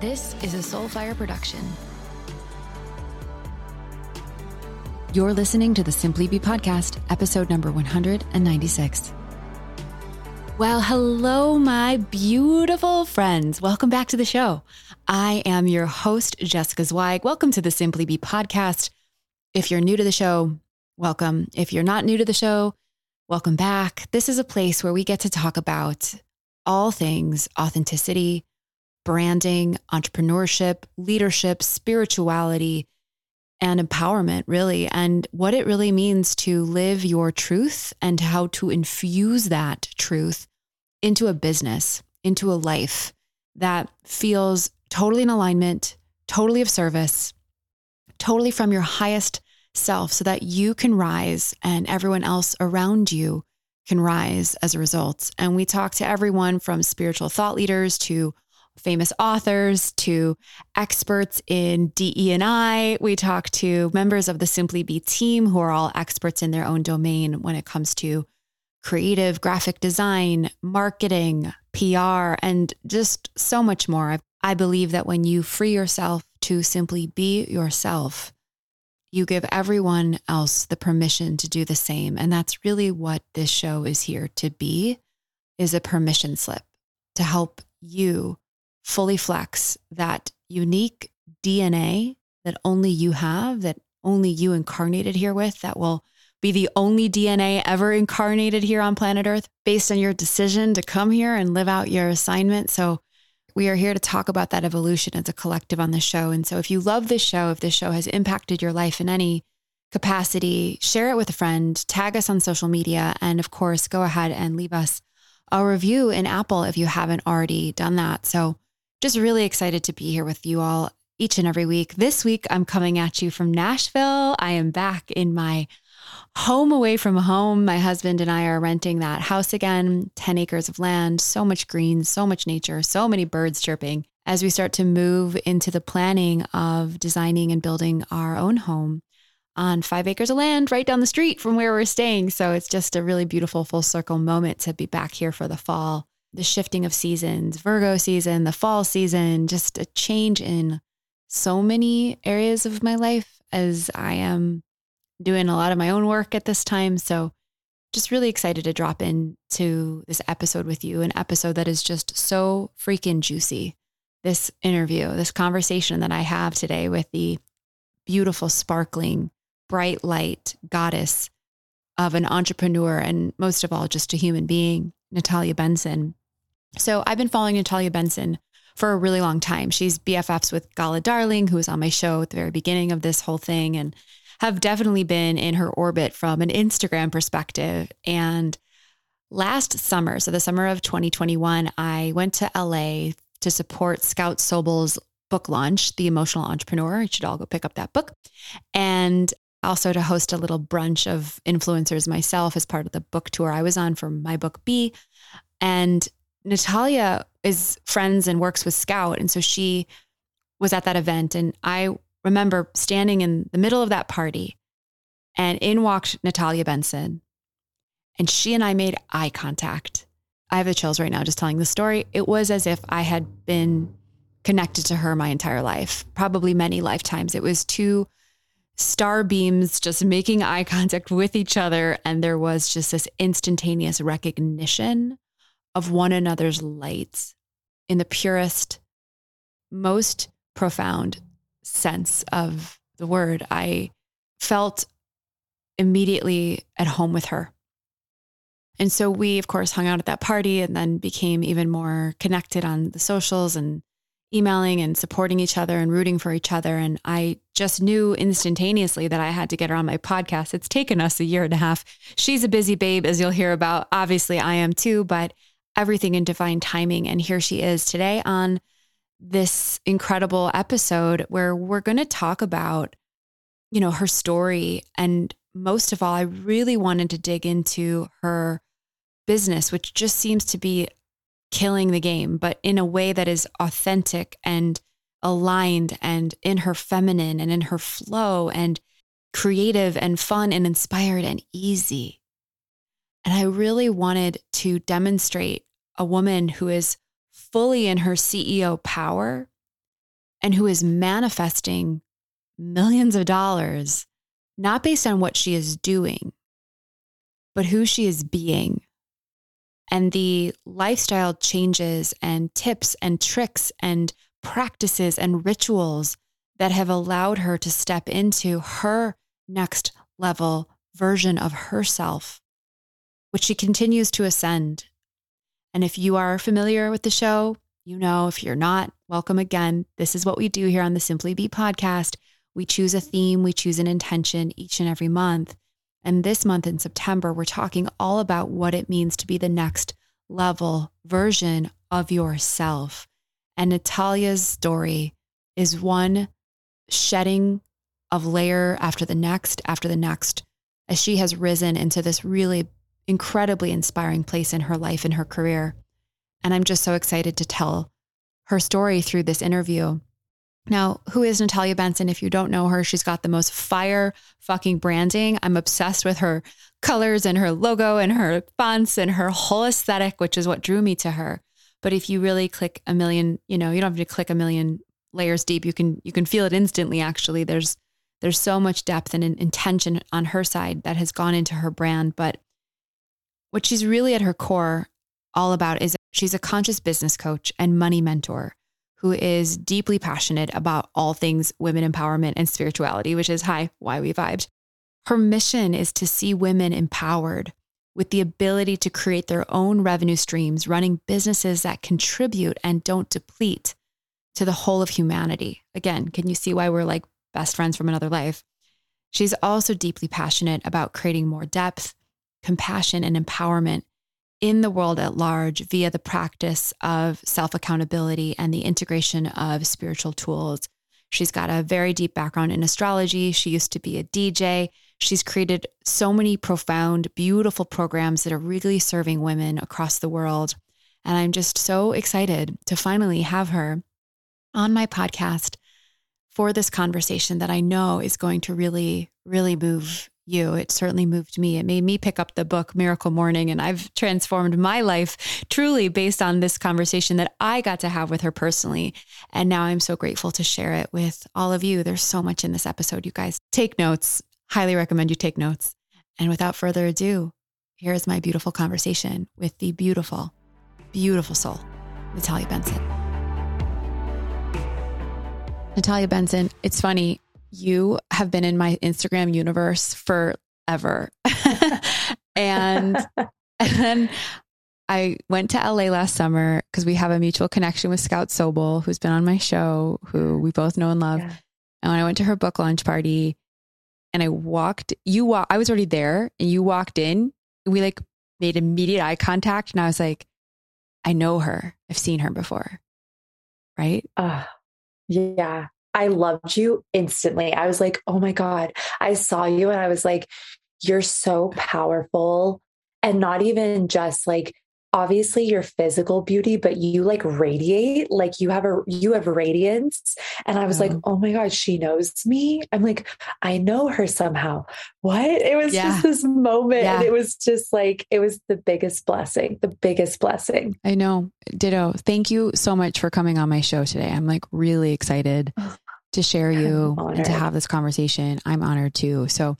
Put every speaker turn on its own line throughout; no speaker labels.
This is a Soulfire production. You're listening to the Simply Be podcast, episode number 196. Well, hello, my beautiful friends. Welcome back to the show. I am your host, Jessica Zweig. Welcome to the Simply Be podcast. If you're new to the show, welcome. If you're not new to the show, welcome back. This is a place where we get to talk about all things authenticity, branding, entrepreneurship, leadership, spirituality, and empowerment, really, and what it really means to live your truth and how to infuse that truth into a business, into a life that feels totally in alignment, totally of service, totally from your highest self, so that you can rise and everyone else around you can rise as a result. And we talk to everyone from spiritual thought leaders to famous authors to experts in DE and I. We talk to members of the Simply Be team who are all experts in their own domain when it comes to creative graphic design, marketing, PR, and just so much more. I believe that when you free yourself to simply be yourself, you give everyone else the permission to do the same. And that's really what this show is here to be is a permission slip to help you fully flex that unique DNA that only you have, that only you incarnated here with, that will be the only DNA ever incarnated here on planet Earth based on your decision to come here and live out your assignment. So, we are here to talk about that evolution as a collective on the show. And so, if you love this show, if this show has impacted your life in any capacity, share it with a friend, tag us on social media, and of course, go ahead and leave us a review in Apple if you haven't already done that. So, just really excited to be here with you all each and every week. This week, I'm coming at you from Nashville. I am back in my home away from home. My husband and I are renting that house again 10 acres of land, so much green, so much nature, so many birds chirping as we start to move into the planning of designing and building our own home on five acres of land right down the street from where we're staying. So it's just a really beautiful full circle moment to be back here for the fall the shifting of seasons, Virgo season, the fall season, just a change in so many areas of my life as I am doing a lot of my own work at this time. So, just really excited to drop into this episode with you, an episode that is just so freaking juicy. This interview, this conversation that I have today with the beautiful, sparkling, bright light goddess of an entrepreneur and most of all, just a human being, Natalia Benson. So I've been following Natalia Benson for a really long time. She's BFFs with Gala Darling, who was on my show at the very beginning of this whole thing, and have definitely been in her orbit from an Instagram perspective. And last summer, so the summer of 2021, I went to LA to support Scout Sobel's book launch, The Emotional Entrepreneur. You should all go pick up that book. And also to host a little brunch of influencers myself as part of the book tour I was on for my book Be. And Natalia is friends and works with Scout. And so she was at that event. And I remember standing in the middle of that party and in walked Natalia Benson. And she and I made eye contact. I have the chills right now just telling the story. It was as if I had been connected to her my entire life, probably many lifetimes. It was two star beams just making eye contact with each other. And there was just this instantaneous recognition of one another's lights in the purest, most profound sense of the word. I felt immediately at home with her. And so we, of course, hung out at that party and then became even more connected on the socials and emailing and supporting each other and rooting for each other. And I just knew instantaneously that I had to get her on my podcast. It's taken us a year and a half. She's a busy babe, as you'll hear about. Obviously, I am too, but everything in divine timing. And here she is today on this incredible episode where we're going to talk about, you know, her story. And most of all, I really wanted to dig into her business, which just seems to be killing the game, but in a way that is authentic and aligned and in her feminine and in her flow and creative and fun and inspired and easy. And I really wanted to demonstrate a woman who is fully in her CEO power and who is manifesting millions of dollars, not based on what she is doing, but who she is being. And the lifestyle changes and tips and tricks and practices and rituals that have allowed her to step into her next level version of herself, which she continues to ascend. And if you are familiar with the show, you know, if you're not, welcome again. This is what we do here on the Simply Be podcast. We choose a theme, we choose an intention each and every month. And this month in September, we're talking all about what it means to be the next level version of yourself. And Natalia's story is one shedding of layer after the next, after the next, as she has risen into this really incredibly inspiring place in her life and her career. And I'm just so excited to tell her story through this interview. Now, who is Natalia Benson? If you don't know her, she's got the most fire fucking branding. I'm obsessed with her colors and her logo and her fonts and her whole aesthetic, which is what drew me to her. But if you really click a million, you know, you don't have to click a million layers deep. You can you can feel it instantly actually. There's there's so much depth and intention on her side that has gone into her brand, but what she's really at her core all about is she's a conscious business coach and money mentor who is deeply passionate about all things women empowerment and spirituality, which is hi, why we vibed. Her mission is to see women empowered with the ability to create their own revenue streams, running businesses that contribute and don't deplete to the whole of humanity. Again, can you see why we're like best friends from another life? She's also deeply passionate about creating more depth, compassion, and empowerment in the world at large via the practice of self accountability and the integration of spiritual tools. She's got a very deep background in astrology. She used to be a DJ. She's created so many profound, beautiful programs that are really serving women across the world. And I'm just so excited to finally have her on my podcast for this conversation that I know is going to really, really move you. It certainly moved me. It made me pick up the book Miracle Morning, and I've transformed my life truly based on this conversation that I got to have with her personally. And now I'm so grateful to share it with all of you. There's so much in this episode, you guys. Take notes. Highly recommend you take notes. And without further ado, here is my beautiful conversation with the beautiful, beautiful soul, Natalia Benson. Natalia Benson, it's funny you have been in my Instagram universe forever. and, and then I went to LA last summer because we have a mutual connection with Scout Sobel, who's been on my show, who we both know and love. Yeah. And when I went to her book launch party and I walked, you walk, I was already there and you walked in. We like made immediate eye contact. And I was like, I know her. I've seen her before. Right.
Uh, yeah. I loved you instantly. I was like, oh my God, I saw you and I was like, you're so powerful. And not even just like, obviously your physical beauty, but you like radiate, like you have a, you have radiance. And I was like, mm-hmm. oh my God, she knows me. I'm like, I know her somehow. What? It was yeah. just this moment. Yeah. And it was just like, it was the biggest blessing, the biggest blessing.
I know. Ditto. Thank you so much for coming on my show today. I'm like really excited to share you and to have this conversation. I'm honored too. So,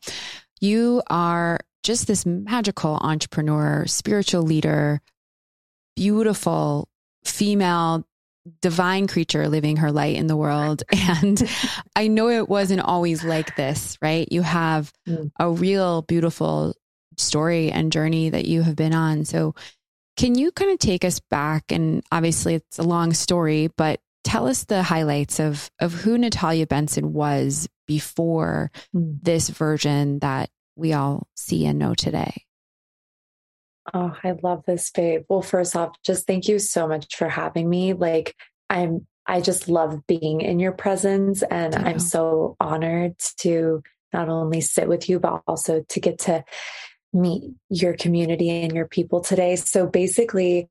you are just this magical entrepreneur, spiritual leader, beautiful female divine creature living her light in the world. And I know it wasn't always like this, right? You have mm. a real beautiful story and journey that you have been on. So, can you kind of take us back? And obviously, it's a long story, but tell us the highlights of of who Natalia Benson was before mm. this version that we all see and know today.
Oh, I love this, babe. Well, first off, just thank you so much for having me. Like, I'm, I just love being in your presence, and I'm so honored to not only sit with you, but also to get to meet your community and your people today. So, basically,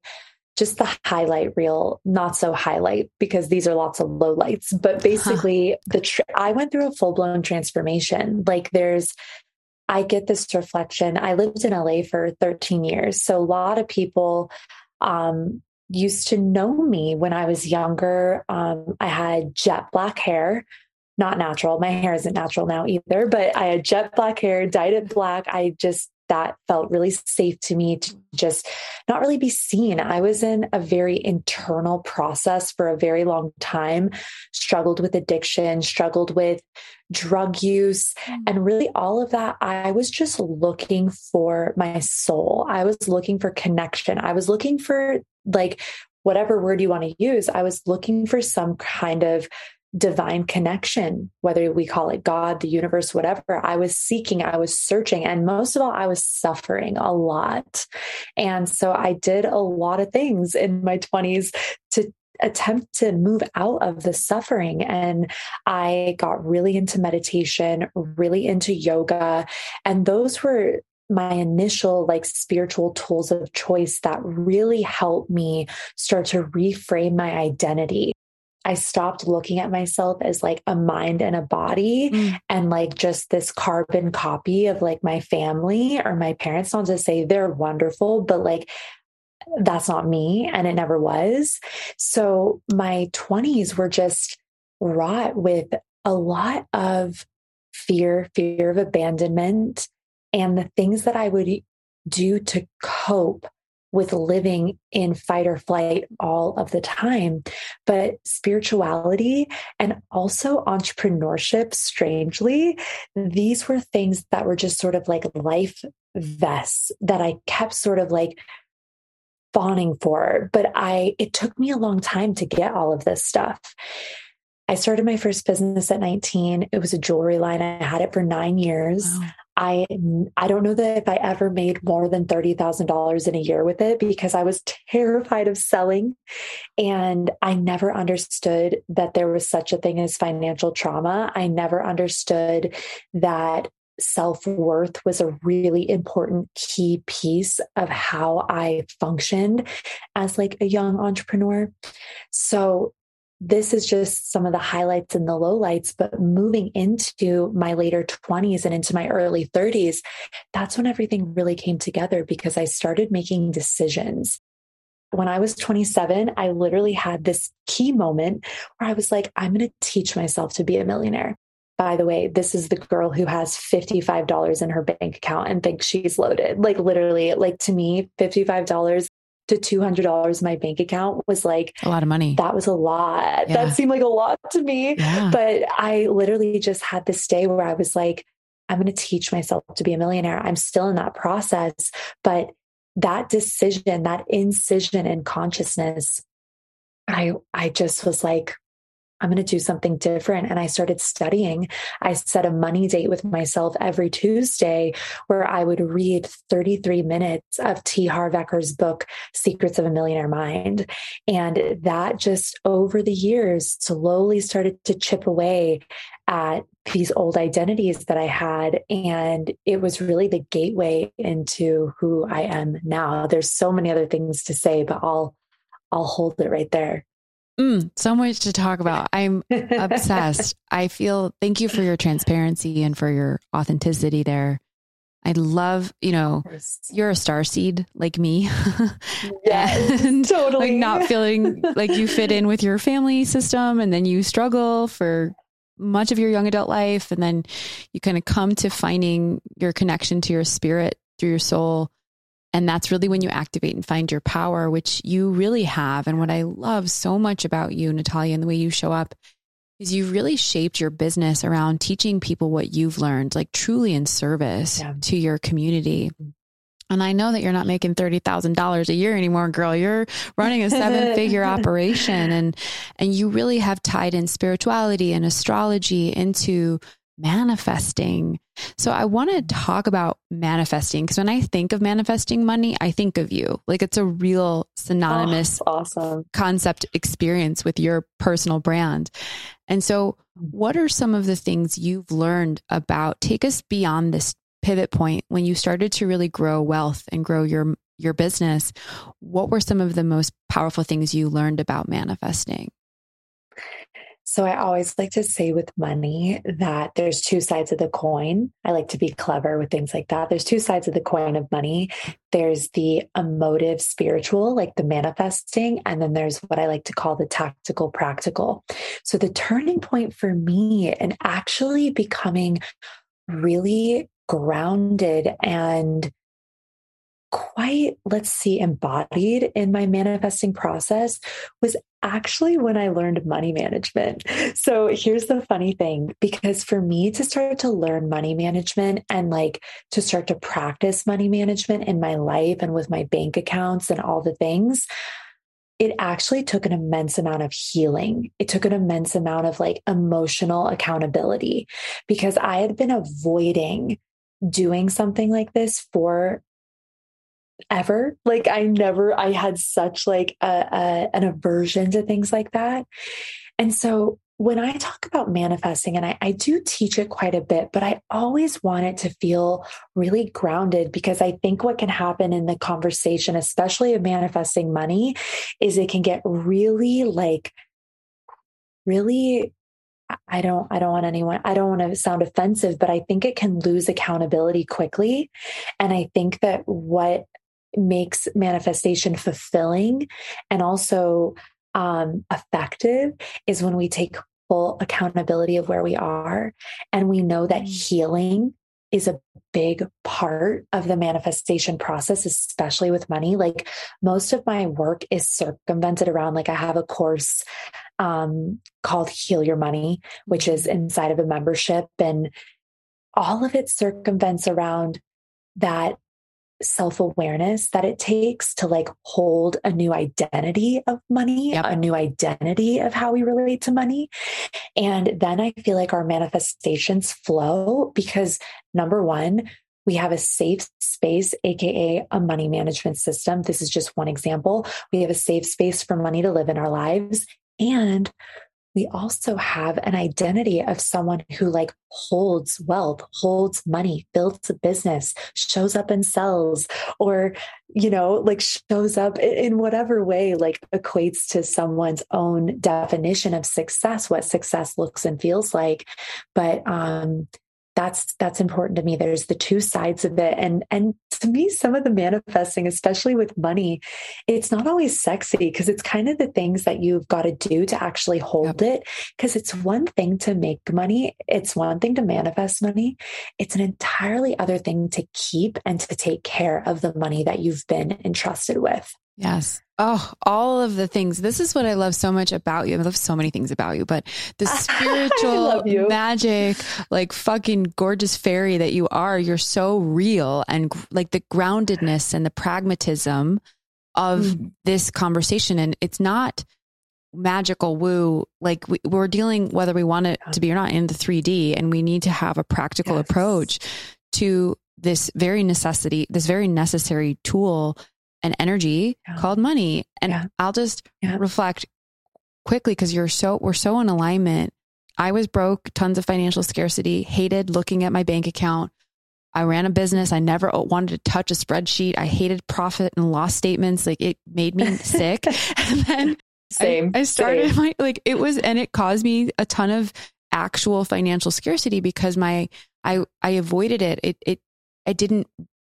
just the highlight reel, not so highlight because these are lots of low lights, but basically the tr- I went through a full blown transformation. Like there's I get this reflection. I lived in LA for 13 years. So a lot of people um used to know me when I was younger. Um, I had jet black hair, not natural. My hair isn't natural now either, but I had jet black hair, dyed it black. I just that felt really safe to me to just not really be seen. I was in a very internal process for a very long time, struggled with addiction, struggled with drug use, mm. and really all of that. I was just looking for my soul. I was looking for connection. I was looking for like whatever word you want to use. I was looking for some kind of divine connection, whether we call it God, the universe, whatever. I was seeking, I was searching, and most of all, I was suffering a lot. And so I did a lot of things in my 20s to attempt to move out of the suffering. And I got really into meditation, really into yoga. And those were my initial like spiritual tools of choice that really helped me start to reframe my identity I stopped looking at myself as like a mind and a body mm. and like just this carbon copy of like my family or my parents. Not to say they're wonderful, but like that's not me and it never was. So my 20s were just wrought with a lot of fear, fear of abandonment, and the things that I would do to cope with living in fight or flight all of the time. But spirituality and also entrepreneurship, strangely, these were things that were just sort of like life vests that I kept sort of like fawning for. But I, it took me a long time to get all of this stuff. I started my first business at 19. It was a jewelry line. I had it for nine years. Wow. I I don't know that if I ever made more than $30,000 in a year with it because I was terrified of selling and I never understood that there was such a thing as financial trauma. I never understood that self-worth was a really important key piece of how I functioned as like a young entrepreneur. So this is just some of the highlights and the lowlights. But moving into my later 20s and into my early 30s, that's when everything really came together because I started making decisions. When I was 27, I literally had this key moment where I was like, I'm going to teach myself to be a millionaire. By the way, this is the girl who has $55 in her bank account and thinks she's loaded. Like, literally, like to me, $55 to $200 in my bank account was like
a lot of money.
That was a lot. Yeah. That seemed like a lot to me. Yeah. But I literally just had this day where I was like, I'm going to teach myself to be a millionaire. I'm still in that process. But that decision, that incision in consciousness, I I just was like, I'm going to do something different. And I started studying. I set a money date with myself every Tuesday where I would read 33 minutes of T. Harv Eker's book, Secrets of a Millionaire Mind. And that just over the years slowly started to chip away at these old identities that I had. And it was really the gateway into who I am now. There's so many other things to say, but I'll I'll hold it right there.
Mm, so much to talk about. I'm obsessed. I feel thank you for your transparency and for your authenticity there. I love, you know, you're a star seed like me.
Yes, and totally.
Like not feeling like you fit in with your family system and then you struggle for much of your young adult life and then you kind of come to finding your connection to your spirit through your soul and that's really when you activate and find your power, which you really have. And what I love so much about you, Natalia, and the way you show up is you've really shaped your business around teaching people what you've learned, like truly in service yeah. to your community. And I know that you're not making $30,000 a year anymore, girl. You're running a seven figure operation and, and you really have tied in spirituality and astrology into manifesting. So I want to talk about manifesting because when I think of manifesting money, I think of you. Like it's a real synonymous
oh, awesome
concept experience with your personal brand. And so what are some of the things you've learned about take us beyond this pivot point when you started to really grow wealth and grow your your business? What were some of the most powerful things you learned about manifesting?
So I always like to say with money that there's two sides of the coin. I like to be clever with things like that. There's two sides of the coin of money. There's the emotive spiritual, like the manifesting, and then there's what I like to call the tactical practical. So the turning point for me and actually becoming really grounded and quite, let's see, embodied in my manifesting process was actually when I learned money management. So here's the funny thing because for me to start to learn money management and like to start to practice money management in my life and with my bank accounts and all the things, it actually took an immense amount of healing. It took an immense amount of like emotional accountability because I had been avoiding doing something like this for ever. Like I never, I had such like a, a, an aversion to things like that. And so when I talk about manifesting, and I, I, do teach it quite a bit, but I always want it to feel really grounded because I think what can happen in the conversation, especially of manifesting money, is it can get really like, really I don't I don't want anyone I don't want to sound offensive but I think it can lose accountability quickly and I think that what makes manifestation fulfilling and also um, effective is when we take full accountability of where we are and we know that mm. healing is a big part of the manifestation process, especially with money. Like most of my work is circumvented around, like I have a course um, called Heal Your Money, which is mm-hmm. inside of a membership. And all of it circumvents around that self awareness that it takes to like hold a new identity of money, yep. a new identity of how we relate to money. And then I feel like our manifestations flow because number one, we have a safe space, AKA a money management system. This is just one example. We have a safe space for money to live in our lives. And we also have an identity of someone who like holds wealth, holds money, builds a business, shows up and sells, or, you know, like shows up in whatever way, like equates to someone's own definition of success, what success looks and feels like. But um, that's that's important to me. There's the two sides of it. And and to me some of the manifesting especially with money it's not always sexy because it's kind of the things that you've got to do to actually hold yep. it. Because it's one thing to make money it's one thing to manifest money it's an entirely other thing to keep and to take care of the money that you've been entrusted with
Yes. Oh, all of the things. This is what I love so much about you. I love so many things about you, but the spiritual magic, like fucking gorgeous fairy that you are, you're so real and like the groundedness and the pragmatism of mm. this conversation. And it's not magical woo. Like we, are dealing, whether we want it to be or not, in the 3D, and we need to have a practical yes. approach to this very necessity, this very necessary tool an energy yeah. called money. And yeah. I'll just yeah. reflect quickly because you're so, we're so in alignment. I was broke, tons of financial scarcity, hated looking at my bank account. I ran a business. I never wanted to touch a spreadsheet. I hated profit and loss statements. Like it made me sick. and then
same.
I, I started same. my like it was and it caused me a ton of actual financial scarcity because my I I avoided it. It it I didn't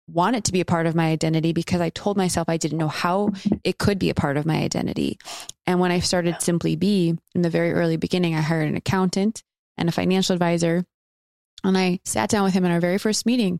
want it to be a part of my identity because I told myself I didn't know how it could be a part of my identity. And when I started Simply Be in the very early beginning, I hired an accountant and a financial advisor. And I sat down with him in our very first meeting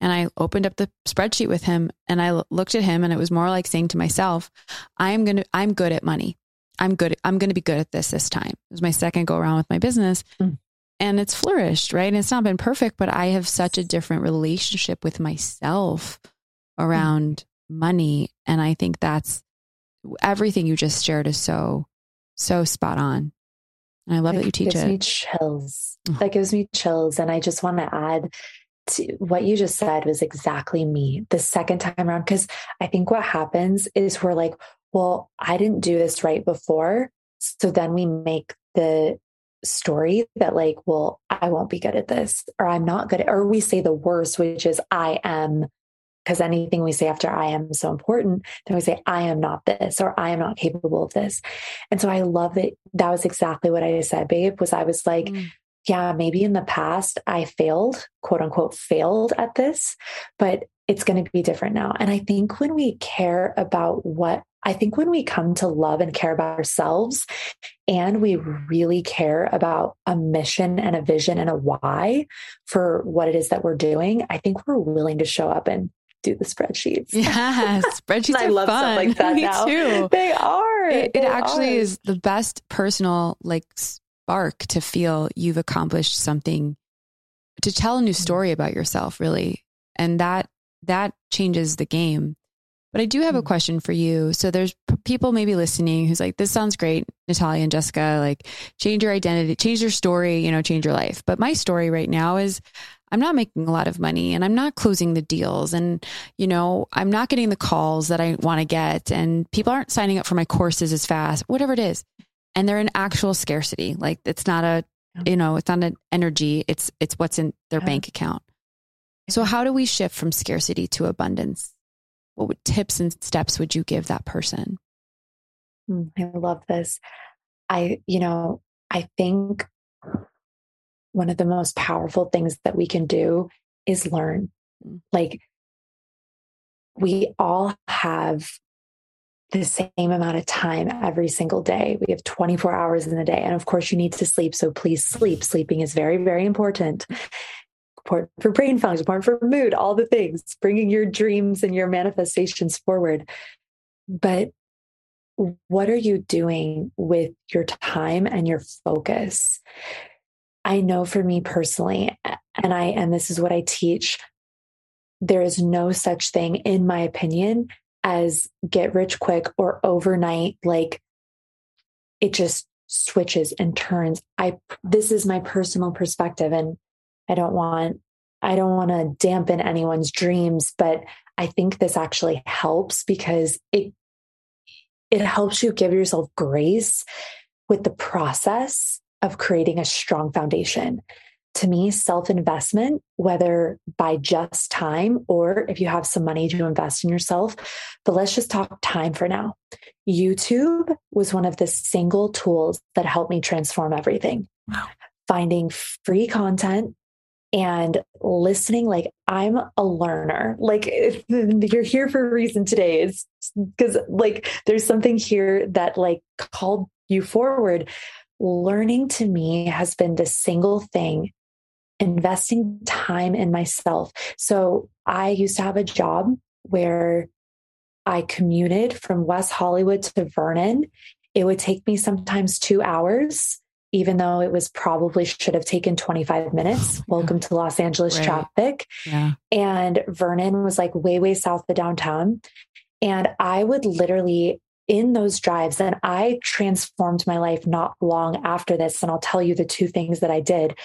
and I opened up the spreadsheet with him and I looked at him and it was more like saying to myself, I'm going to, I'm good at money. I'm good. I'm going to be good at this this time. It was my second go around with my business. Mm and it's flourished, right? And it's not been perfect, but I have such a different relationship with myself around mm-hmm. money. And I think that's everything you just shared is so, so spot on. And I love that, that you teach
gives
it.
Gives me chills. Oh. That gives me chills. And I just want to add to what you just said was exactly me the second time around. Cause I think what happens is we're like, well, I didn't do this right before. So then we make the story that like well i won't be good at this or i'm not good at or we say the worst which is i am because anything we say after I am so important, then we say, I am not this or I am not capable of this. And so I love that that was exactly what I said, babe, was I was like, mm. yeah, maybe in the past I failed, quote unquote, failed at this, but it's going to be different now. And I think when we care about what I think when we come to love and care about ourselves and we really care about a mission and a vision and a why for what it is that we're doing, I think we're willing to show up and do the spreadsheets.
Yeah, spreadsheets I love fun. stuff like that Me now. Too.
They are.
It,
they
it actually are. is the best personal like spark to feel you've accomplished something to tell a new mm. story about yourself really. And that that changes the game. But I do have a mm. question for you. So there's people maybe listening who's like, this sounds great, Natalia and Jessica, like change your identity, change your story, you know, change your life. But my story right now is I'm not making a lot of money and I'm not closing the deals and, you know, I'm not getting the calls that I want to get and people aren't signing up for my courses as fast, whatever it is. And they're in actual scarcity. Like it's not a, you know, it's not an energy. It's, it's what's in their yeah. bank account. So how do we shift from scarcity to abundance? What would, tips and steps would you give that person?
Hmm, I love this. I, you know, I think one of the most powerful things that we can do is learn. Mm. Like, we all have the same amount of time every single day. We have 24 hours in the day. And of course, you need to sleep. So please sleep. Sleeping is very, very important. Important for brain function, important for mood, all the things, bringing your dreams and your manifestations forward. But what are you doing with your time and your focus? I know for me personally, and I, and this is what I teach, there is no such thing, in my opinion, as get rich quick or overnight. Like it just switches and turns. I, this is my personal perspective, and I don't want, I don't want to dampen anyone's dreams, but I think this actually helps because it, it helps you give yourself grace with the process of creating a strong foundation. To me, self investment, whether by just time or if you have some money to invest in yourself, but let's just talk time for now. YouTube was one of the single tools that helped me transform everything. Wow. Finding free content and listening like i'm a learner like you're here for a reason today it's because like there's something here that like called you forward learning to me has been the single thing investing time in myself. So I used to have a job where I commuted from West Hollywood to Vernon. It would take me sometimes two hours, even though it was probably should have taken 25 minutes. Welcome to Los Angeles right. traffic. Yeah. And Vernon was like way, way south of downtown. And I would literally in those drives and I transformed my life not long after this. And I'll tell you the two things that I did.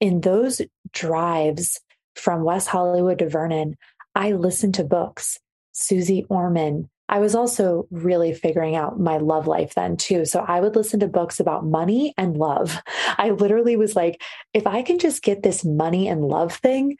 In those drives from West Hollywood to Vernon, I listened to books, Suze Orman. I was also really figuring out my love life then too. So I would listen to books about money and love. I literally was like, if I can just get this money and love thing,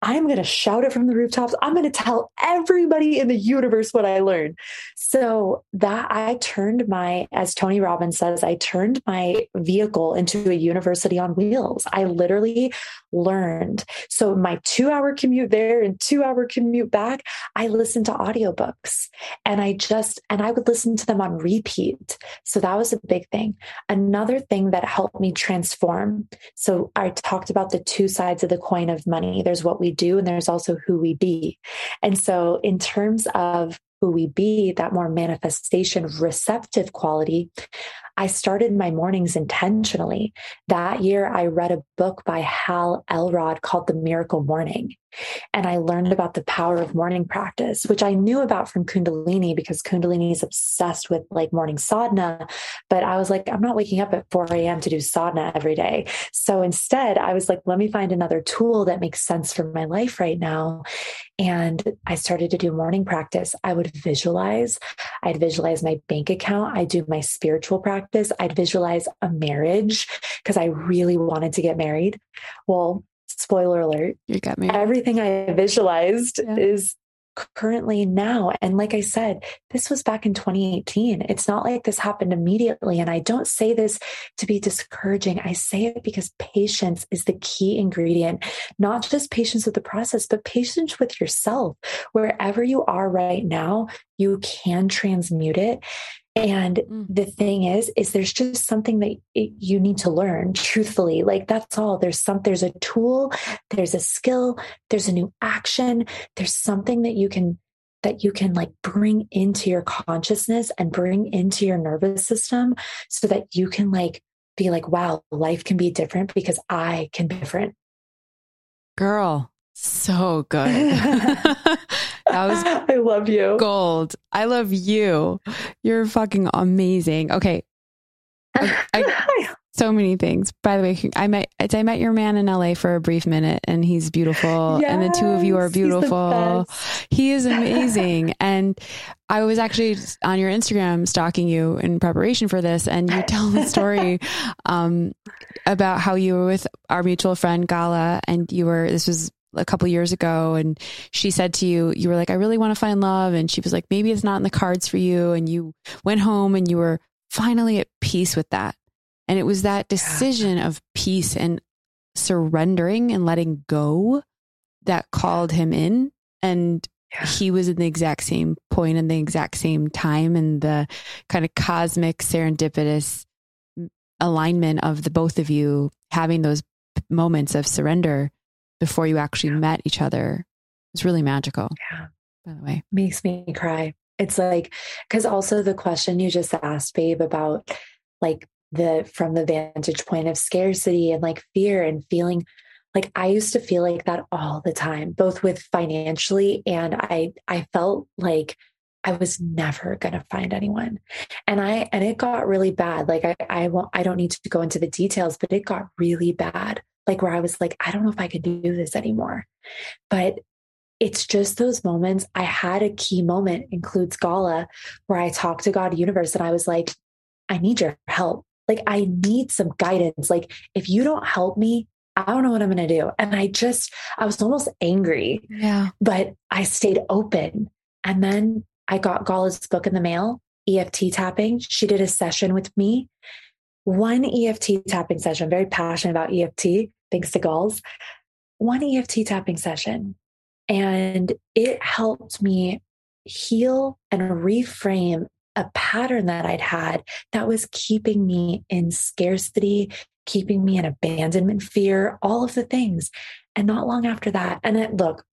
I'm going to shout it from the rooftops. I'm going to tell everybody in the universe what I learned. So that I turned my, as Tony Robbins says, I turned my vehicle into a university on wheels. I literally learned. So my two hour commute there and two hour commute back, I listened to audiobooks and I just, and I would listen to them on repeat. So that was a big thing. Another thing that helped me transform. So I talked about the two sides of the coin of money. There's what we we do, and there's also who we be. And so, in terms of who we be, that more manifestation receptive quality, I started my mornings intentionally. That year, I read a book by Hal Elrod called The Miracle Morning. And I learned about the power of morning practice, which I knew about from Kundalini because Kundalini is obsessed with like morning sadhana. But I was like, I'm not waking up at 4 a.m. to do sadhana every day. So instead, I was like, let me find another tool that makes sense for my life right now. And I started to do morning practice. I would visualize, I'd visualize my bank account, I do my spiritual practice, I'd visualize a marriage because I really wanted to get married. Well, spoiler alert
you got me
everything i visualized yeah. is currently now. And like I said, this was back in 2018. It's not like this happened immediately. And I don't say this to be discouraging. I say it because patience is the key ingredient, not just patience with the process, but patience with yourself. Wherever you are right now, you can transmute it. And mm. the thing is, is there's just something that you need to learn truthfully. Like that's all. There's some, there's a tool, there's a skill, there's a new action, there's something that you can, that you can like bring into your consciousness and bring into your nervous system so that you can like be like, wow, life can be different because I can be different.
Girl, so good. that
was I love you.
Gold. I love you. You're fucking amazing. Okay. I, I, so many things. By the way, I met I met your man in LA for a brief minute and he's beautiful yes, and the two of you are beautiful. He is amazing and I was actually on your Instagram stalking you in preparation for this and you tell the story um, about how you were with our mutual friend Gala and you were this was a couple years ago and she said to you you were like I really want to find love and she was like maybe it's not in the cards for you and you went home and you were finally at peace with that and it was that decision of peace and surrendering and letting go that called him in and yeah. he was in the exact same point in the exact same time and the kind of cosmic serendipitous alignment of the both of you having those moments of surrender before you actually yeah. met each other. It's really magical.
Yeah.
By the way,
makes me cry. It's like, because also the question you just asked, babe, about like the from the vantage point of scarcity and like fear and feeling like I used to feel like that all the time, both with financially and I I felt like I was never going to find anyone. And I and it got really bad. Like I I won't I don't need to go into the details, but it got really bad like where I was like, I don't know if I could do this anymore. But it's just those moments. I had a key moment, includes Gala, where I talked to God Universe and I was like, I need your help. Like, I need some guidance. Like, if you don't help me, I don't know what I'm going to do. And I just, I was almost angry.
Yeah.
But I stayed open. And then I got Gala's book in the mail, EFT tapping. She did a session with me. One EFT tapping session. Very passionate about EFT thanks to Gals, one EFT tapping session. And it helped me heal and reframe a pattern that I'd had that was keeping me in scarcity, keeping me in abandonment fear, all of the things. And not long after that, and it, look,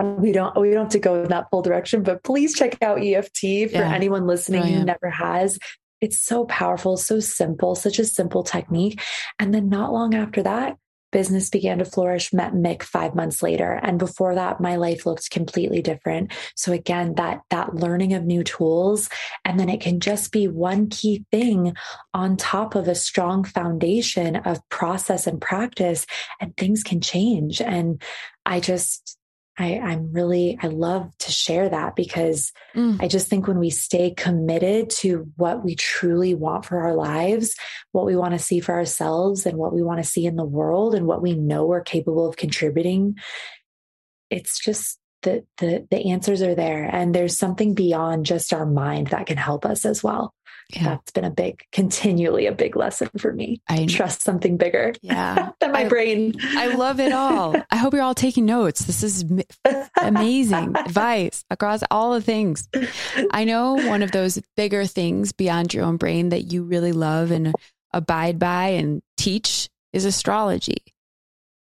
we don't we don't have to go in that full direction, but please check out EFT for yeah, anyone listening who oh, never has. It's so powerful, so simple, such a simple technique. And then not long after that, business began to flourish met mick five months later. And before that my life looked completely different. So again that that learning of new tools and then it can just be one key thing on top of a strong foundation of process and practice and things can change. And i just I, I'm really, I love to share that because mm. I just think when we stay committed to what we truly want for our lives, what we want to see for ourselves and what we want to see in the world and what we know we're capable of contributing, it's just the, the, the answers are there. And there's something beyond just our mind that can help us as well yeah. that's been a big continually a big lesson for me i trust something bigger
yeah.
than my
I,
brain.
I love it all. I hope you're all taking notes. This is amazing advice across all the things. I know one of those bigger things beyond your own brain that you really love and abide by and teach is astrology.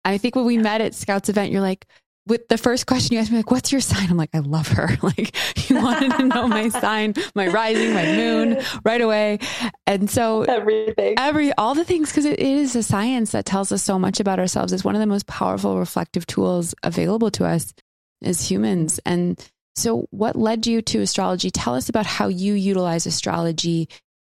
I think when we met at Scouts event, you're like, with the first question you asked me, like, what's your sign? I'm like, I love her. Like, you wanted to know my sign, my rising, my moon right away. And so
everything,
every, all the things, because it is a science that tells us so much about ourselves. It's one of the most powerful reflective tools available to us as humans. And so, what led you to astrology? Tell us about how you utilize astrology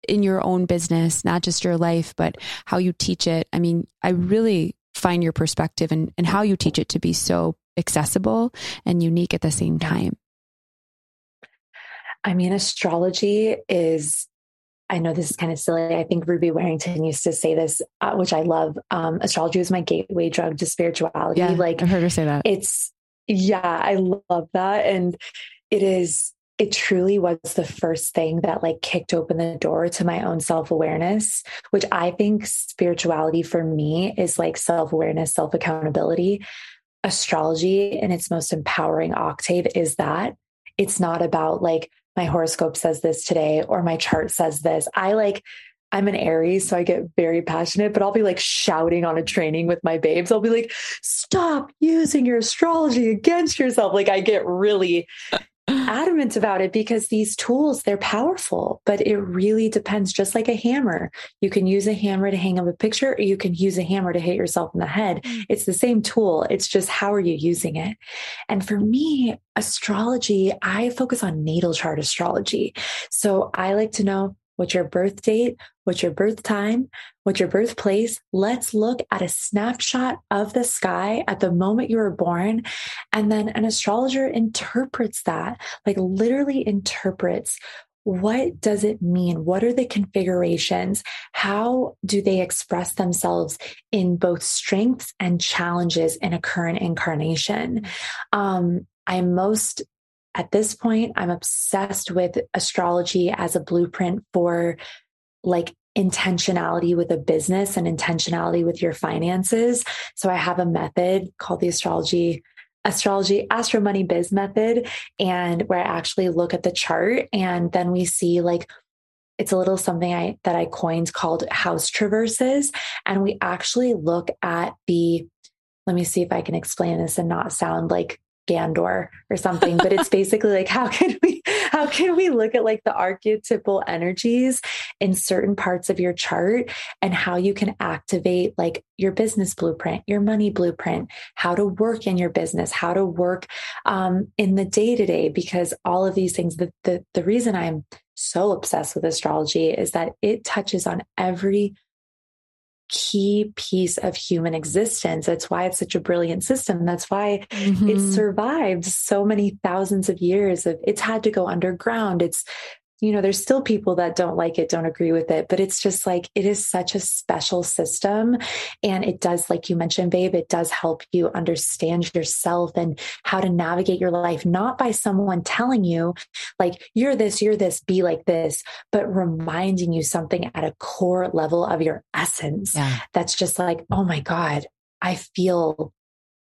in your own business, not just your life, but how you teach it. I mean, I really find your perspective and, and how you teach it to be so accessible and unique at the same time?
I mean, astrology is, I know this is kind of silly. I think Ruby Warrington used to say this, uh, which I love. Um, astrology is my gateway drug to spirituality.
Yeah,
like
I've heard her say that.
It's, Yeah, I love that. And it is, it truly was the first thing that like kicked open the door to my own self awareness, which I think spirituality for me is like self awareness, self accountability. Astrology in its most empowering octave is that it's not about like my horoscope says this today or my chart says this. I like I'm an Aries, so I get very passionate, but I'll be like shouting on a training with my babes. I'll be like, stop using your astrology against yourself. Like I get really adamant about it because these tools they're powerful but it really depends. Just like a hammer you can use a hammer to hang up a picture or you can use a hammer to hit yourself in the head. Mm. it's the same tool it's just how are you using it? And for me astrology i focus on natal chart astrology. So i like to know what's your birth date, what's your birth time, what's your birthplace. Let's look at a snapshot of the sky at the moment you were born. And then an astrologer interprets that, like literally interprets what does it mean? What are the configurations? How do they express themselves in both strengths and challenges in a current incarnation? Um, I'm most at this point, I'm obsessed with astrology as a blueprint for like intentionality with a business and intentionality with your finances. So I have a method called the astrology astrology astro money biz method and where I actually look at the chart and then we see like it's a little something I that I coined called house traverses and we actually look at the let me see if I can explain this and not sound like Gandor or something, but it's basically like how can we how can we look at like the archetypal energies in certain parts of your chart and how you can activate like your business blueprint, your money blueprint, how to work in your business, how to work um, in the day to day, because all of these things. The, the the reason I'm so obsessed with astrology is that it touches on every key piece of human existence. That's why it's such a brilliant system. That's why mm-hmm. it survived so many thousands of years of it's had to go underground. It's you know, there's still people that don't like it, don't agree with it, but it's just like it is such a special system. And it does, like you mentioned, babe, it does help you understand yourself and how to navigate your life, not by someone telling you, like, you're this, you're this, be like this, but reminding you something at a core level of your essence. Yeah. That's just like, oh my God, I feel,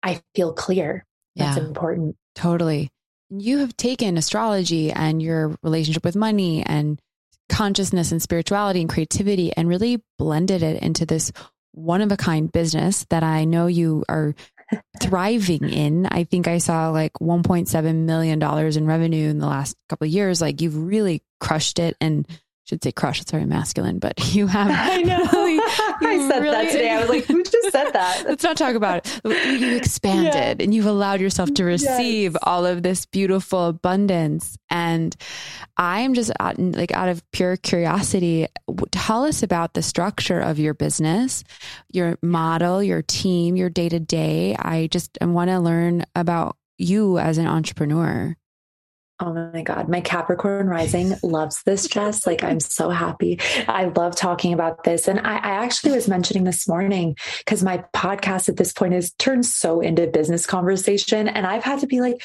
I feel clear. That's important.
Totally you have taken astrology and your relationship with money and consciousness and spirituality and creativity and really blended it into this one of a kind business that I know you are thriving in. I think I saw like $1.7 million in revenue in the last couple of years. Like you've really crushed it and should say crush. It's very masculine, but you have.
I know. Really, I said really, that today. I was like, who just said that?
Let's not talk about it. You expanded yeah. and you've allowed yourself to receive yes. all of this beautiful abundance. And I am just out, like out of pure curiosity, tell us about the structure of your business, your model, your team, your day to day. I just I want to learn about you as an entrepreneur.
Oh my God. My Capricorn rising loves this, Jess. Like, I'm so happy. I love talking about this. And I, I actually was mentioning this morning because my podcast at this point has turned so into business conversation. And I've had to be like,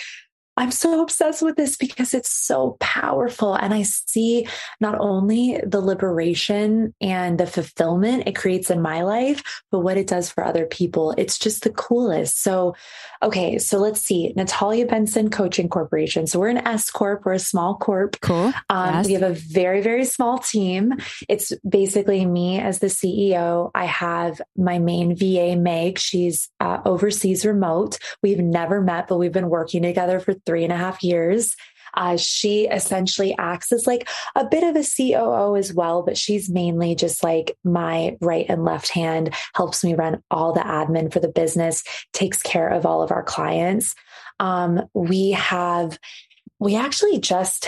I'm so obsessed with this because it's so powerful. And I see not only the liberation and the fulfillment it creates in my life, but what it does for other people. It's just the coolest. So, okay, so let's see. Natalia Benson Coaching Corporation. So we're an S Corp, we're a small corp.
Cool.
Um, yes. We have a very, very small team. It's basically me as the CEO. I have my main VA, Meg. She's uh, overseas remote. We've never met, but we've been working together for three and a half years. Uh, she essentially acts as like a bit of a COO as well, but she's mainly just like my right and left hand, helps me run all the admin for the business, takes care of all of our clients. Um, we have, we actually just,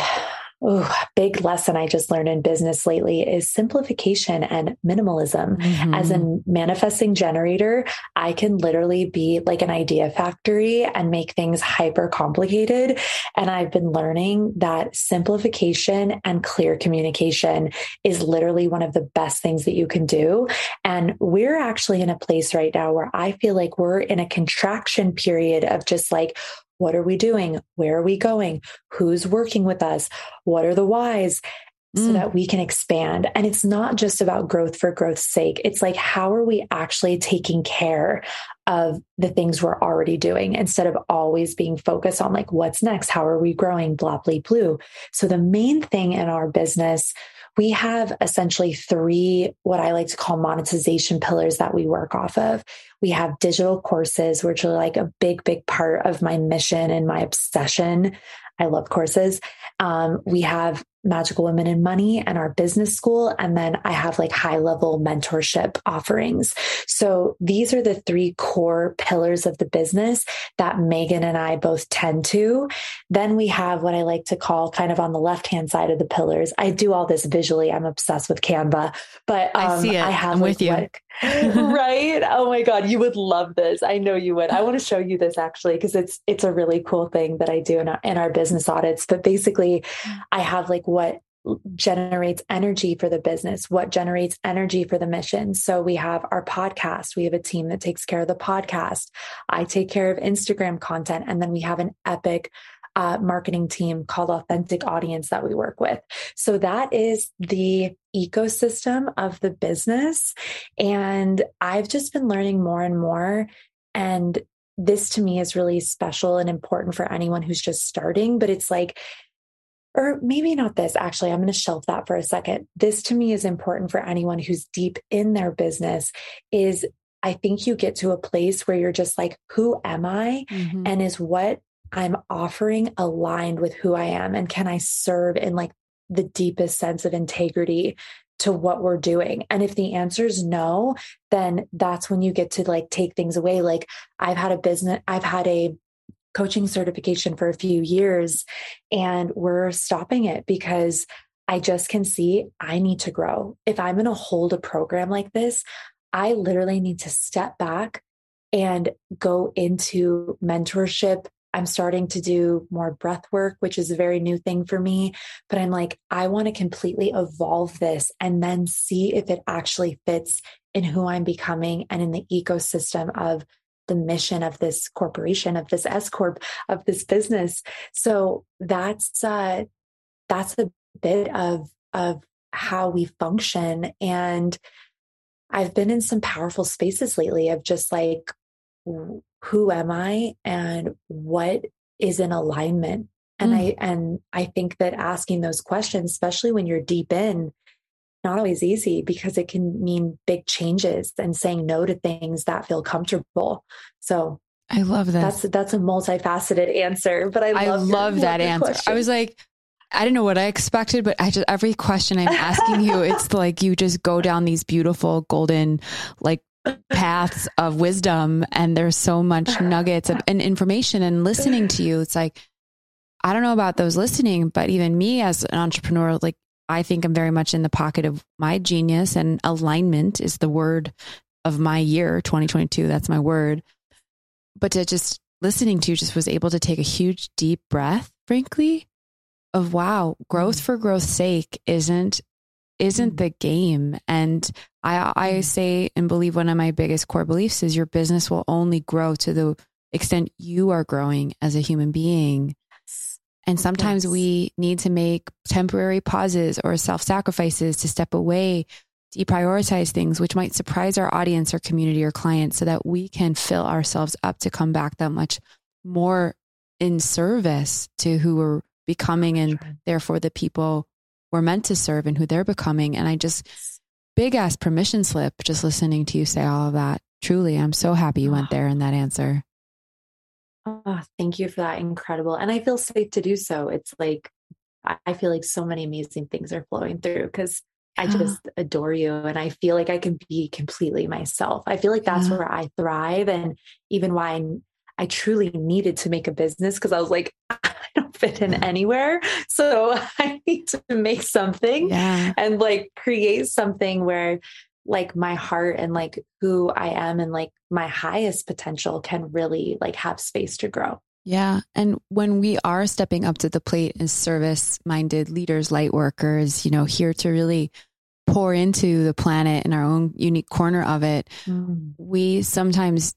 Ooh, big lesson I just learned in business lately is simplification and minimalism. Mm-hmm. As a manifesting generator, I can literally be like an idea factory and make things hyper complicated. And I've been learning that simplification and clear communication is literally one of the best things that you can do. And we're actually in a place right now where I feel like we're in a contraction period of just like, what are we doing? Where are we going? Who's working with us? What are the whys? so mm. that we can expand. And it's not just about growth for growth's sake. It's like, how are we actually taking care of the things we're already doing instead of always being focused on like, what's next? How are we growing? Blah, blah, blue. So the main thing in our business, we have essentially three, what I like to call monetization pillars that we work off of. We have digital courses, which are like a big, big part of my mission and my obsession. I love courses. Um, we have Magical Women in Money and our business school. And then I have like high level mentorship offerings. So these are the three core pillars of the business that Megan and I both tend to. Then we have what I like to call kind of on the left hand side of the pillars. I do all this visually. I'm obsessed with Canva, but um,
I see it. I have I'm with you. Like,
right? Oh my God, you would love this. I know you would. I want to show you this actually because it's it's a really cool thing that I do in our, in our business audits. But basically, I have like what generates energy for the business, what generates energy for the mission. So we have our podcast. We have a team that takes care of the podcast. I take care of Instagram content. And then we have an epic uh, marketing team called Authentic Audience that we work with. So that is the ecosystem of the business. And I've just been learning more and more. And this to me is really special and important for anyone who's just starting. But it's like, or maybe not this actually i'm going to shelf that for a second this to me is important for anyone who's deep in their business is i think you get to a place where you're just like who am i mm-hmm. and is what i'm offering aligned with who i am and can i serve in like the deepest sense of integrity to what we're doing and if the answer is no then that's when you get to like take things away like i've had a business i've had a coaching certification for a few years and we're stopping it because I just can see I need to grow. If I'm going to hold a program like this, I literally need to step back and go into mentorship. I'm starting to do more breath work, which is a very new thing for me. But I'm like, I want to completely evolve this and then see if it actually fits in who I'm becoming and in the ecosystem of the mission of this corporation of this s corp of this business so that's uh that's a bit of of how we function and i've been in some powerful spaces lately of just like who am i and what is in alignment and mm. i and i think that asking those questions especially when you're deep in not always easy because it can mean big changes and saying no to things that feel comfortable. So
I love that.
That's that's a multifaceted answer, but I love,
I love that answer. Question. I was like, I don't know what I expected, but I just every question I'm asking you, it's like you just go down these beautiful golden like paths of wisdom and there's so much nuggets of, and information and listening to you. It's like I don't know about those listening, but even me as an entrepreneur, like I think I'm very much in the pocket of my genius and alignment is the word of my year, 2022. That's my word. But to just listening to you just was able to take a huge deep breath, frankly, of wow, growth mm. for growth's sake isn't isn't mm. the game. And I I mm. say and believe one of my biggest core beliefs is your business will only grow to the extent you are growing as a human being. And sometimes yes. we need to make temporary pauses or self sacrifices to step away, deprioritize things, which might surprise our audience or community or clients so that we can fill ourselves up to come back that much more in service to who we're becoming and therefore the people we're meant to serve and who they're becoming. And I just, big ass permission slip just listening to you say all of that. Truly, I'm so happy you went there in that answer.
Oh, thank you for that. Incredible. And I feel safe to do so. It's like, I feel like so many amazing things are flowing through because I ah. just adore you and I feel like I can be completely myself. I feel like that's yeah. where I thrive and even why I, I truly needed to make a business because I was like, I don't fit in anywhere. So I need to make something yeah. and like create something where like my heart and like who I am and like my highest potential can really like have space to grow.
Yeah. And when we are stepping up to the plate as service minded leaders, light workers, you know, here to really pour into the planet in our own unique corner of it, mm. we sometimes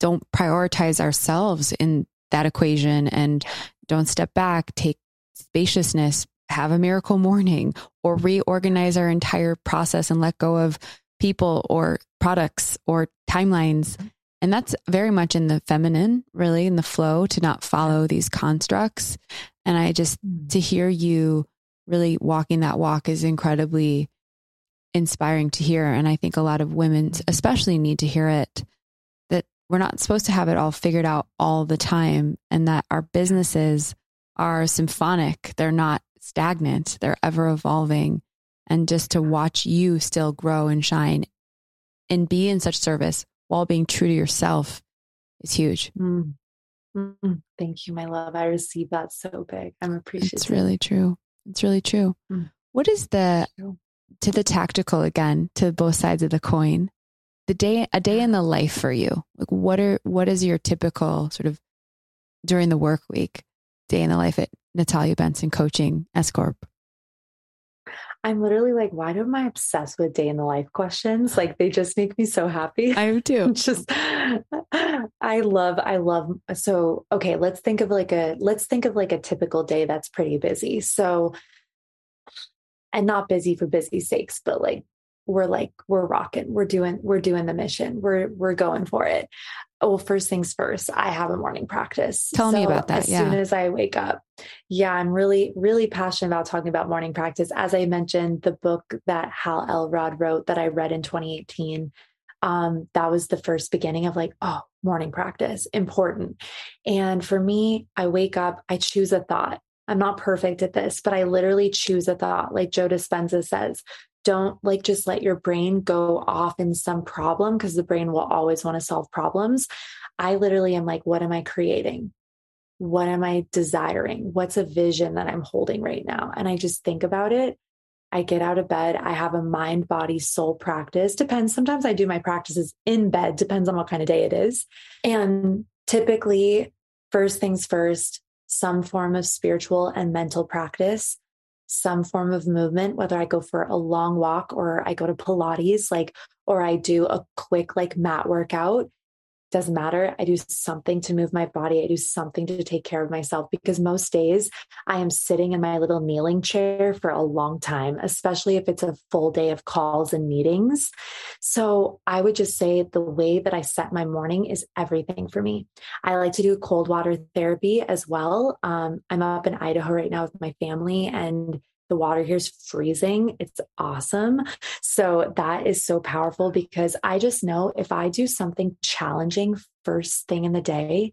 don't prioritize ourselves in that equation and don't step back, take spaciousness, have a miracle morning, or reorganize our entire process and let go of people or products or timelines. And that's very much in the feminine, really, in the flow to not follow these constructs. And I just, mm. to hear you really walking that walk is incredibly inspiring to hear. And I think a lot of women, especially, need to hear it we're not supposed to have it all figured out all the time and that our businesses are symphonic. They're not stagnant, they're ever evolving. And just to watch you still grow and shine and be in such service while being true to yourself is huge. Mm.
Mm-hmm. Thank you, my love. I receive that so big. I'm appreciative.
It's really true. It's really true. Mm. What is the to the tactical again, to both sides of the coin? The day a day in the life for you. Like what are what is your typical sort of during the work week day in the life at Natalia Benson Coaching S Corp?
I'm literally like, why am I obsessed with day in the life questions? Like they just make me so happy.
I do
just I love, I love so okay, let's think of like a let's think of like a typical day that's pretty busy. So and not busy for busy sakes, but like we're like we're rocking we're doing we're doing the mission we're we're going for it well, first things first, I have a morning practice.
Tell so me about that.
As yeah. soon as I wake up. Yeah, I'm really, really passionate about talking about morning practice. As I mentioned, the book that Hal Elrod wrote that I read in 2018, um, that was the first beginning of like, oh, morning practice, important. And for me, I wake up, I choose a thought. I'm not perfect at this, but I literally choose a thought. Like Joe Dispenza says, don't like just let your brain go off in some problem because the brain will always want to solve problems. I literally am like, what am I creating? What am I desiring? What's a vision that I'm holding right now? And I just think about it. I get out of bed. I have a mind, body, soul practice. Depends. Sometimes I do my practices in bed, depends on what kind of day it is. And typically, first things first, some form of spiritual and mental practice some form of movement, whether I go for a long walk or I go to Pilates, like, or I do a quick like mat workout, doesn't matter. I do something to move my body. I do something to take care of myself because most days I am sitting in my little kneeling chair for a long time, especially if it's a full day of calls and meetings. So I would just say the way that I set my morning is everything for me. I like to do cold water therapy as well. Um, I'm up in Idaho right now with my family and the water here is freezing. It's awesome. So that is so powerful because I just know if I do something challenging first thing in the day,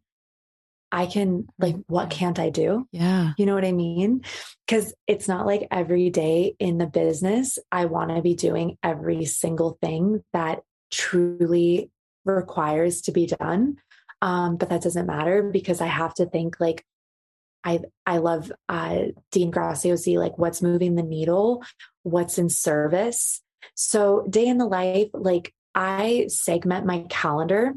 I can like what can't I do?
Yeah.
You know what I mean? Cuz it's not like every day in the business I want to be doing every single thing that truly requires to be done. Um, but that doesn't matter because I have to think like I I love uh, Dean Graziosi, like what's moving the needle, what's in service. So day in the life, like I segment my calendar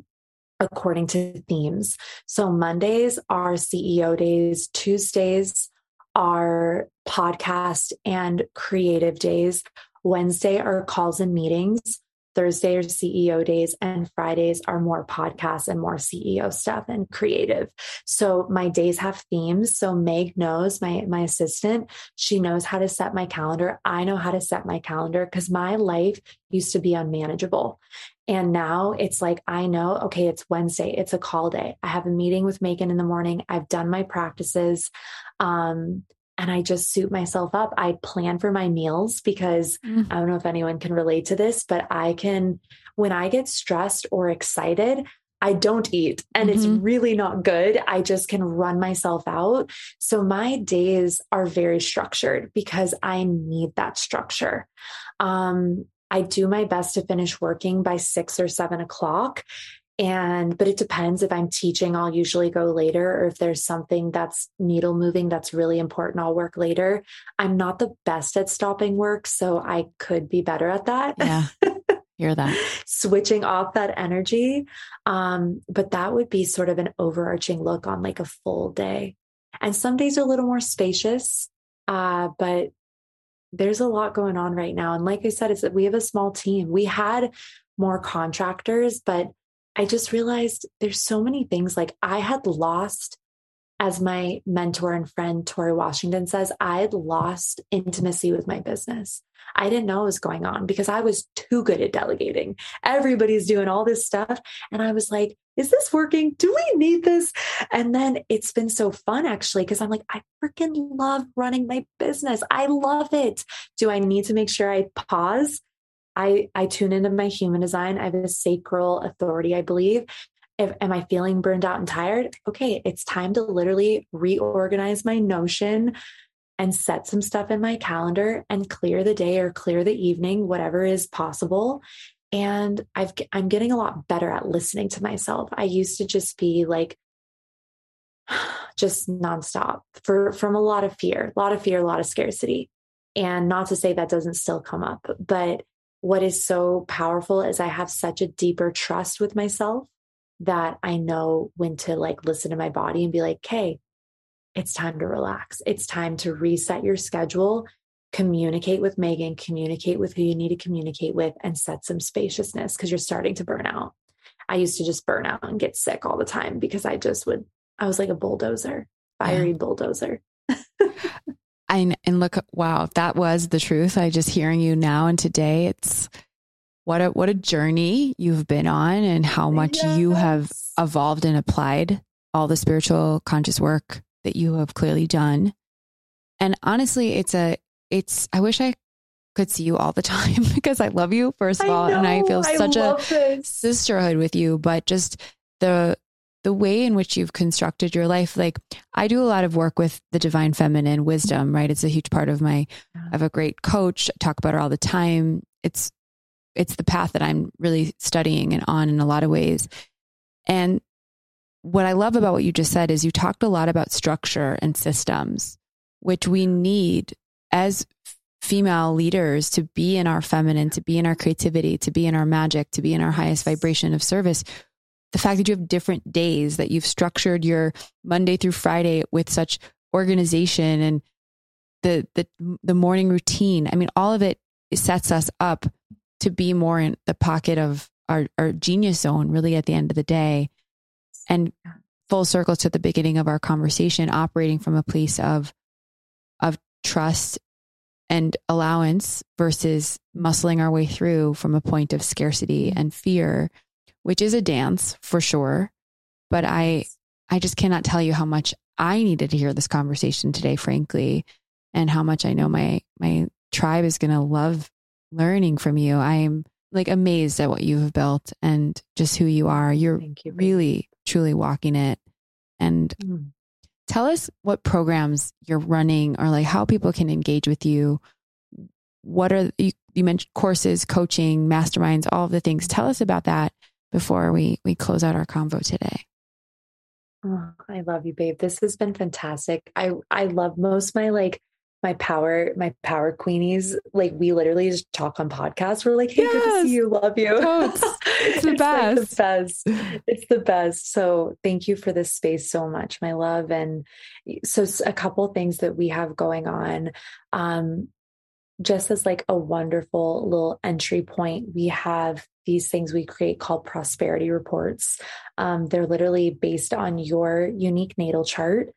according to themes. So Mondays are CEO days, Tuesdays are podcast and creative days. Wednesday are calls and meetings. Thursday are CEO days and Fridays are more podcasts and more CEO stuff and creative. So my days have themes. So Meg knows my my assistant, she knows how to set my calendar. I know how to set my calendar cuz my life used to be unmanageable. And now it's like, I know, okay, it's Wednesday, it's a call day. I have a meeting with Megan in the morning. I've done my practices. Um, and I just suit myself up. I plan for my meals because mm. I don't know if anyone can relate to this, but I can, when I get stressed or excited, I don't eat and mm-hmm. it's really not good. I just can run myself out. So my days are very structured because I need that structure. Um, I do my best to finish working by six or seven o'clock and but it depends if i'm teaching i'll usually go later or if there's something that's needle moving that's really important i'll work later. I'm not the best at stopping work so i could be better at that.
Yeah hear that.
Switching off that energy um but that would be sort of an overarching look on like a full day. And some days are a little more spacious uh but there's a lot going on right now. And like i said it's that we have a small team. We had more contractors but I just realized there's so many things like I had lost as my mentor and friend Tori Washington says, I'd lost intimacy with my business. I didn't know what was going on because I was too good at delegating. Everybody's doing all this stuff. And I was like, is this working? Do we need this? And then it's been so fun actually, because I'm like, I freaking love running my business. I love it. Do I need to make sure I pause? I, I tune into my human design. I have a sacral authority, I believe. If, am I feeling burned out and tired? Okay, it's time to literally reorganize my notion and set some stuff in my calendar and clear the day or clear the evening, whatever is possible. And I've, I'm getting a lot better at listening to myself. I used to just be like, just nonstop for from a lot of fear, a lot of fear, a lot of scarcity. And not to say that doesn't still come up, but what is so powerful is I have such a deeper trust with myself that I know when to like listen to my body and be like, hey, it's time to relax. It's time to reset your schedule, communicate with Megan, communicate with who you need to communicate with, and set some spaciousness because you're starting to burn out. I used to just burn out and get sick all the time because I just would, I was like a bulldozer, fiery yeah. bulldozer.
I, and look, wow, if that was the truth, I just hearing you now and today, it's what a what a journey you've been on and how much yes. you have evolved and applied all the spiritual conscious work that you have clearly done. And honestly, it's a it's I wish I could see you all the time because I love you first of all and I feel I such a this. sisterhood with you, but just the the way in which you've constructed your life. Like I do a lot of work with the divine feminine wisdom, right? It's a huge part of my, I have a great coach, I talk about her all the time. It's, it's the path that I'm really studying and on in a lot of ways. And what I love about what you just said is you talked a lot about structure and systems, which we need as female leaders to be in our feminine, to be in our creativity, to be in our magic, to be in our highest vibration of service the fact that you have different days, that you've structured your Monday through Friday with such organization and the the the morning routine. I mean, all of it sets us up to be more in the pocket of our, our genius zone, really at the end of the day. And full circle to the beginning of our conversation, operating from a place of of trust and allowance versus muscling our way through from a point of scarcity and fear which is a dance for sure. But I, I just cannot tell you how much I needed to hear this conversation today, frankly, and how much I know my, my tribe is going to love learning from you. I'm like amazed at what you have built and just who you are. You're you, really, truly walking it. And mm. tell us what programs you're running or like how people can engage with you. What are you, you mentioned courses, coaching, masterminds, all of the things. Tell us about that before we we close out our convo today.
Oh, I love you, babe. This has been fantastic. I I love most my like my power my power queenies. Like we literally just talk on podcasts. We're like, hey, yes. good to see you. Love you.
Oh, it's, it's, the, it's best.
Like the best. It's the best. So thank you for this space so much, my love. And so a couple things that we have going on. Um, just as like a wonderful little entry point, we have these things we create called prosperity reports. Um, they're literally based on your unique natal chart.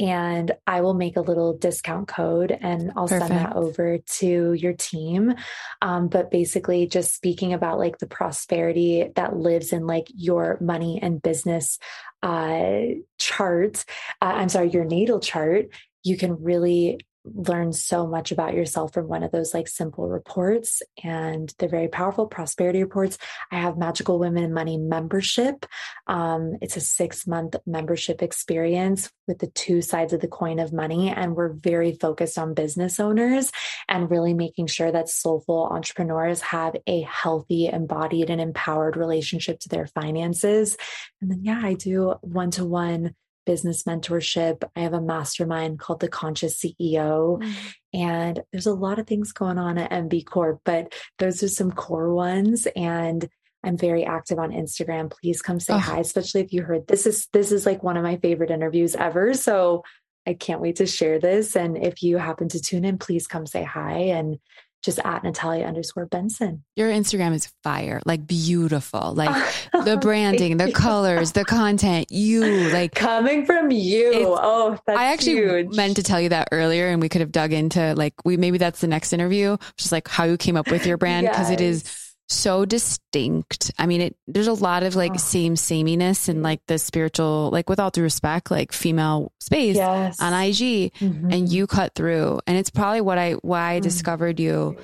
And I will make a little discount code and I'll Perfect. send that over to your team. Um, but basically, just speaking about like the prosperity that lives in like your money and business uh, chart, uh, I'm sorry, your natal chart, you can really learn so much about yourself from one of those like simple reports and they're very powerful prosperity reports. I have magical women and money membership. Um, it's a six month membership experience with the two sides of the coin of money and we're very focused on business owners and really making sure that soulful entrepreneurs have a healthy embodied and empowered relationship to their finances. And then yeah i do one-to-one business mentorship. I have a mastermind called the Conscious CEO. Mm-hmm. And there's a lot of things going on at NB Corp, but those are some core ones. And I'm very active on Instagram. Please come say oh. hi, especially if you heard this is this is like one of my favorite interviews ever. So I can't wait to share this. And if you happen to tune in, please come say hi. And just at Natalia underscore Benson.
Your Instagram is fire, like beautiful, like the branding, the colors, the content. You like
coming from you. Oh, that's I actually huge.
meant to tell you that earlier, and we could have dug into like we maybe that's the next interview, just like how you came up with your brand because yes. it is so distinct. I mean, it there's a lot of like oh. same sameness and like the spiritual, like with all due respect, like female space yes. on IG, mm-hmm. and you cut through. And it's probably what I why I mm-hmm. discovered you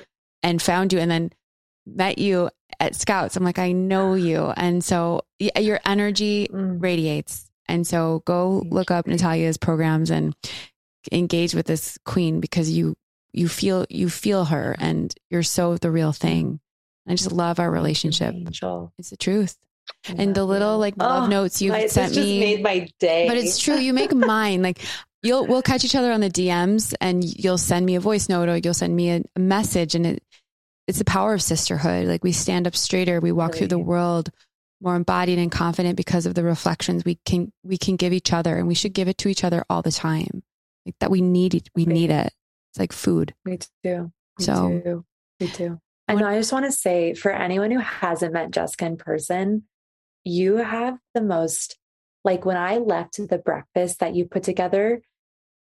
and found you, and then met you at Scouts. I'm like, I know you, and so your energy mm. radiates. And so go Thank look up Natalia's programs and engage with this queen because you you feel you feel her and you're so the real thing I just love our relationship. Angel. It's the truth. and the little like love oh, notes you my, sent me
made my day.
But it's true. You make mine. Like you'll we'll catch each other on the DMs and you'll send me a voice note or you'll send me a, a message and it it's the power of sisterhood. Like we stand up straighter, we walk really? through the world more embodied and confident because of the reflections we can we can give each other and we should give it to each other all the time. Like that we need it we need it. It's like food.
Me too. Me so too. Me too. And I just want to say for anyone who hasn't met Jessica in person, you have the most, like when I left the breakfast that you put together,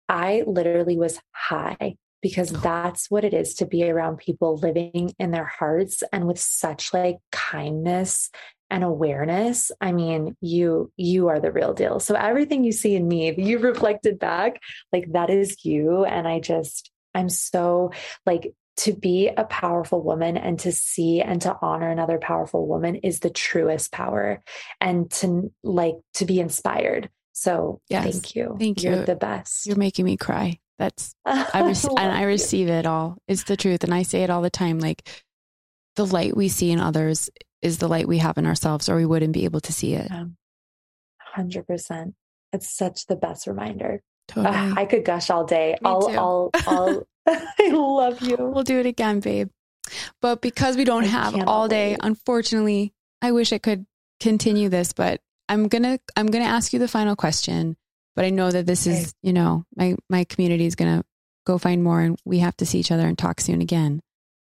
I literally was high because oh. that's what it is to be around people living in their hearts and with such like kindness and awareness. I mean you you are the real deal. So everything you see in me you reflected back like that is you. And i just i'm so like to be a powerful woman and to see and to honor another powerful woman is the truest power and to like to be inspired. So yes, thank you.
Thank
you.
you're
the best.
You're making me cry. That's i rec- and i receive it all. It's the truth and i say it all the time like the light we see in others is the light we have in ourselves or we wouldn't be able to see it.
Yeah. 100% it's such the best reminder. Totally. Uh, i could gush all day. Me i'll too. i'll i'll I love you.
We'll do it again, babe. But because we don't I have all day, wait. unfortunately, I wish I could continue this, but I'm going to I'm going to ask you the final question, but I know that this okay. is, you know, my my community is going to go find more and we have to see each other and talk soon again.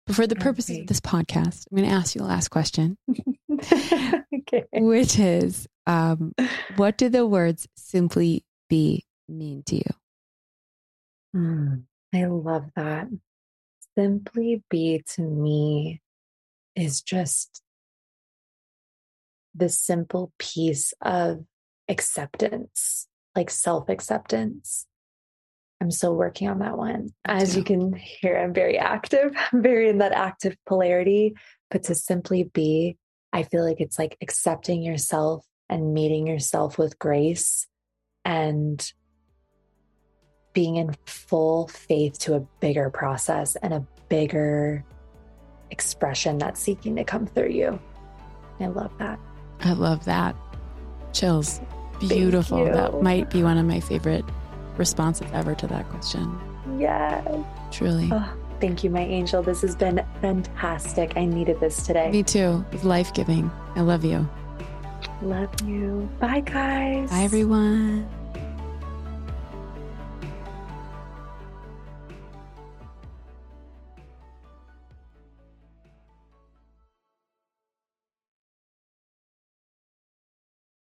But for the purposes okay. of this podcast, I'm going to ask you the last question. okay. Which is um, what do the words simply be mean to you?
Hmm. I love that. Simply be to me is just the simple piece of acceptance, like self acceptance. I'm still working on that one. As you can hear, I'm very active. I'm very in that active polarity. But to simply be, I feel like it's like accepting yourself and meeting yourself with grace and being in full faith to a bigger process and a bigger expression that's seeking to come through you. I love that.
I love that. Chills. Beautiful. That might be one of my favorite responses ever to that question.
Yes.
Truly. Oh,
thank you, my angel. This has been fantastic. I needed this today.
Me too. It's life giving. I love you.
Love you. Bye, guys.
Bye, everyone.